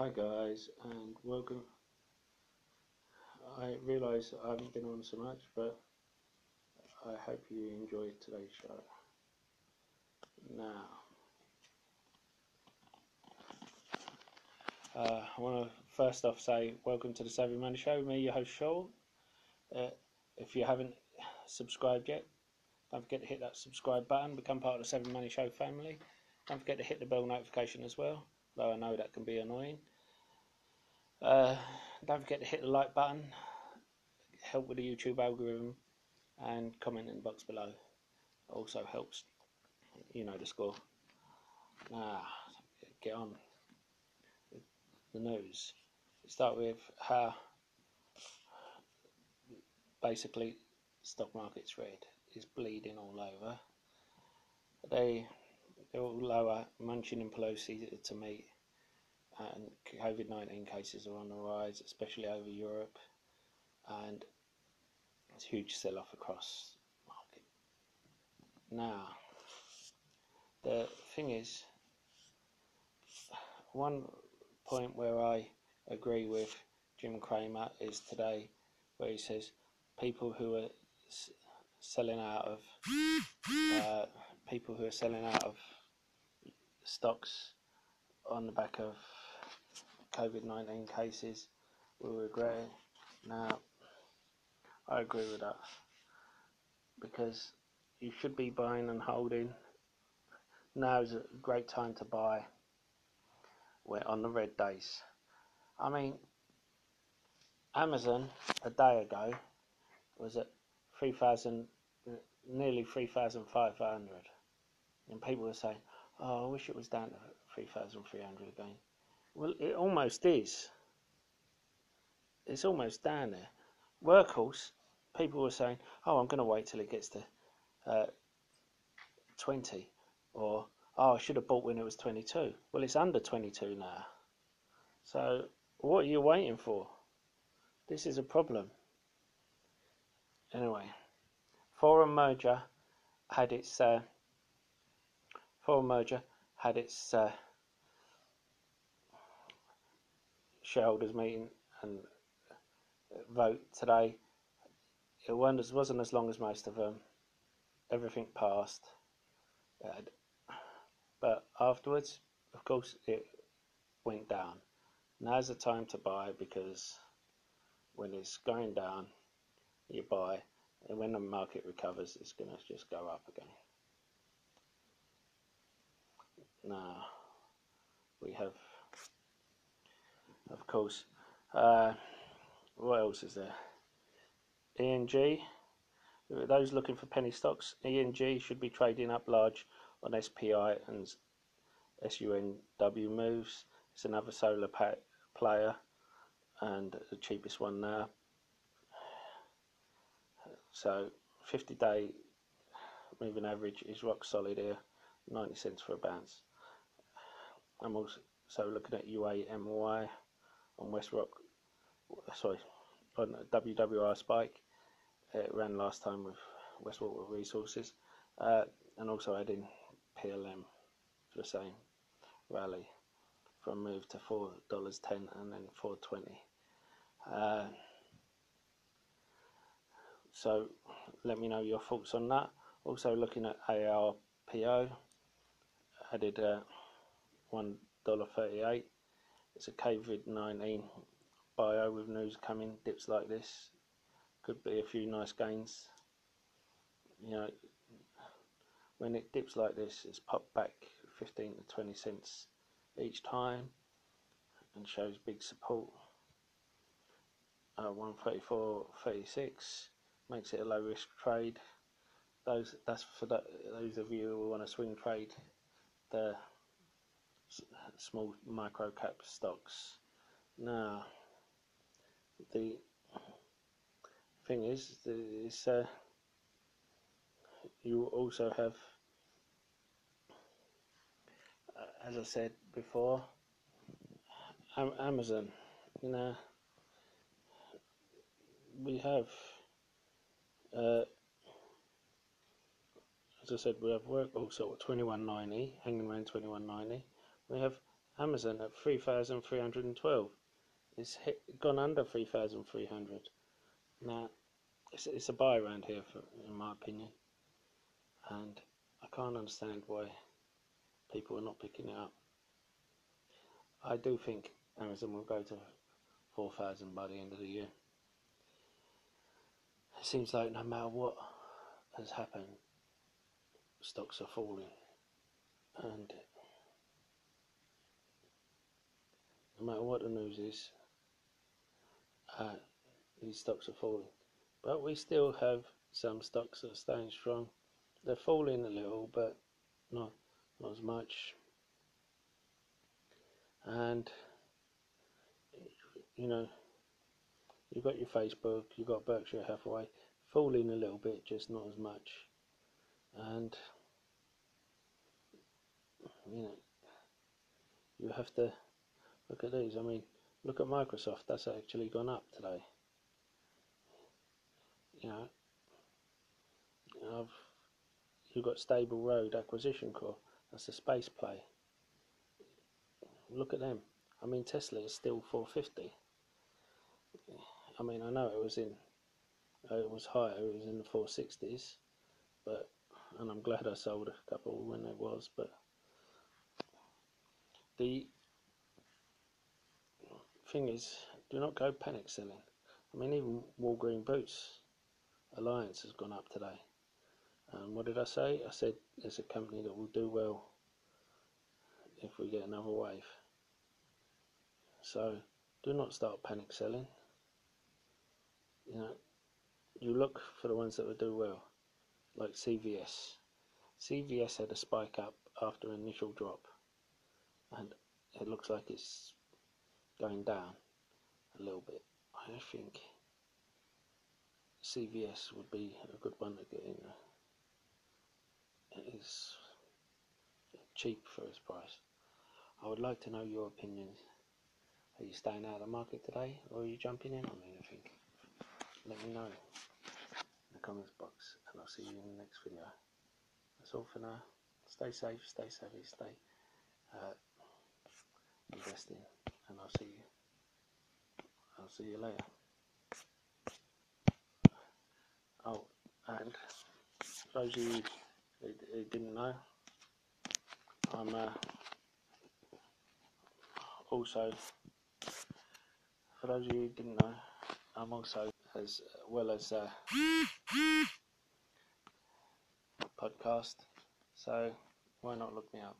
Hi guys and welcome. I realise I haven't been on so much but I hope you enjoyed today's show. Now uh, I want to first off say welcome to the Savvy Money Show, me your host Shaw. Uh, if you haven't subscribed yet don't forget to hit that subscribe button, become part of the Savvy Money Show family. Don't forget to hit the bell notification as well though I know that can be annoying. Uh, don't forget to hit the like button, help with the YouTube algorithm, and comment in the box below. Also helps, you know the score. Now, get on the news. Start with how basically stock market's red is bleeding all over. They all lower Mnuchin and Pelosi to meet, and COVID 19 cases are on the rise, especially over Europe, and it's a huge sell off across market. Now, the thing is, one point where I agree with Jim Cramer is today, where he says people who are selling out of uh, people who are selling out of stocks on the back of COVID 19 cases will regret it. Now, I agree with that because you should be buying and holding. Now is a great time to buy We're on the red days. I mean, Amazon a day ago was at 3,000, nearly 3,500. And people were saying, Oh, I wish it was down to 3,300 again. Well, it almost is. It's almost down there. Workhorse, people were saying, oh, I'm going to wait till it gets to uh, 20. Or, oh, I should have bought when it was 22. Well, it's under 22 now. So, what are you waiting for? This is a problem. Anyway, Forum Merger had its uh, Forum merger had its uh, shareholders meeting and vote today. It wasn't as long as most of them. Everything passed. But afterwards, of course, it went down. Now's the time to buy because when it's going down, you buy, and when the market recovers, it's going to just go up again. Now we have, of course, uh, what else is there? ENG. Those looking for penny stocks, ENG should be trading up large on SPI and SUNW moves. It's another solar player and the cheapest one now. So 50 day moving average is rock solid here, 90 cents for a bounce. I'm also looking at UAMY on West Rock, sorry, on WWR Spike. It ran last time with Westwater Resources, uh, and also adding PLM for the same rally from move to four dollars ten and then four twenty. Uh, so let me know your thoughts on that. Also looking at ARPO, added. Uh, $1.38. It's a COVID-19 bio with news coming, dips like this. Could be a few nice gains. You know, when it dips like this, it's popped back 15 to 20 cents each time and shows big support. Uh, 134.36 makes it a low risk trade. Those that's for those of you who want to swing trade the small micro cap stocks. Now, the thing is, is uh, you also have, uh, as I said before, Amazon. You know, we have. Uh, as I said, we have Workhorse at 2190, hanging around 2190. We have Amazon at 3,312. It's hit, gone under 3,300. Now, it's, it's a buy around here, for, in my opinion. And I can't understand why people are not picking it up. I do think Amazon will go to 4,000 by the end of the year. It seems like no matter what has happened, stocks are falling. And no matter what the news is, uh, these stocks are falling. But we still have some stocks that are staying strong. They're falling a little, but not not as much. And you know, you've got your Facebook, you've got Berkshire Hathaway, falling a little bit, just not as much. And you know, you have to look at these. I mean, look at Microsoft. That's actually gone up today. You know, I've you've got Stable Road Acquisition Corp. That's a space play. Look at them. I mean, Tesla is still 450. I mean, I know it was in, it was higher. It was in the 460s, but and I'm glad I sold a couple when it was. But the thing is, do not go panic selling. I mean, even Walgreen Boots Alliance has gone up today. And what did I say? I said it's a company that will do well if we get another wave. So do not start panic selling. You know, you look for the ones that will do well, like CVS. CVS had a spike up after initial drop, and it looks like it's going down a little bit. I think CVS would be a good one to get in It is cheap for its price. I would like to know your opinions. Are you staying out of the market today or are you jumping in on anything? Let me know in the comments box and I'll see you in the next video. That's all for now. Stay safe, stay savvy, stay uh, investing and I'll see you. I'll see you later. Oh, and those of you who didn't know, I'm uh, also, for those of you who didn't know, I'm also as well as a podcast, so why not look me up?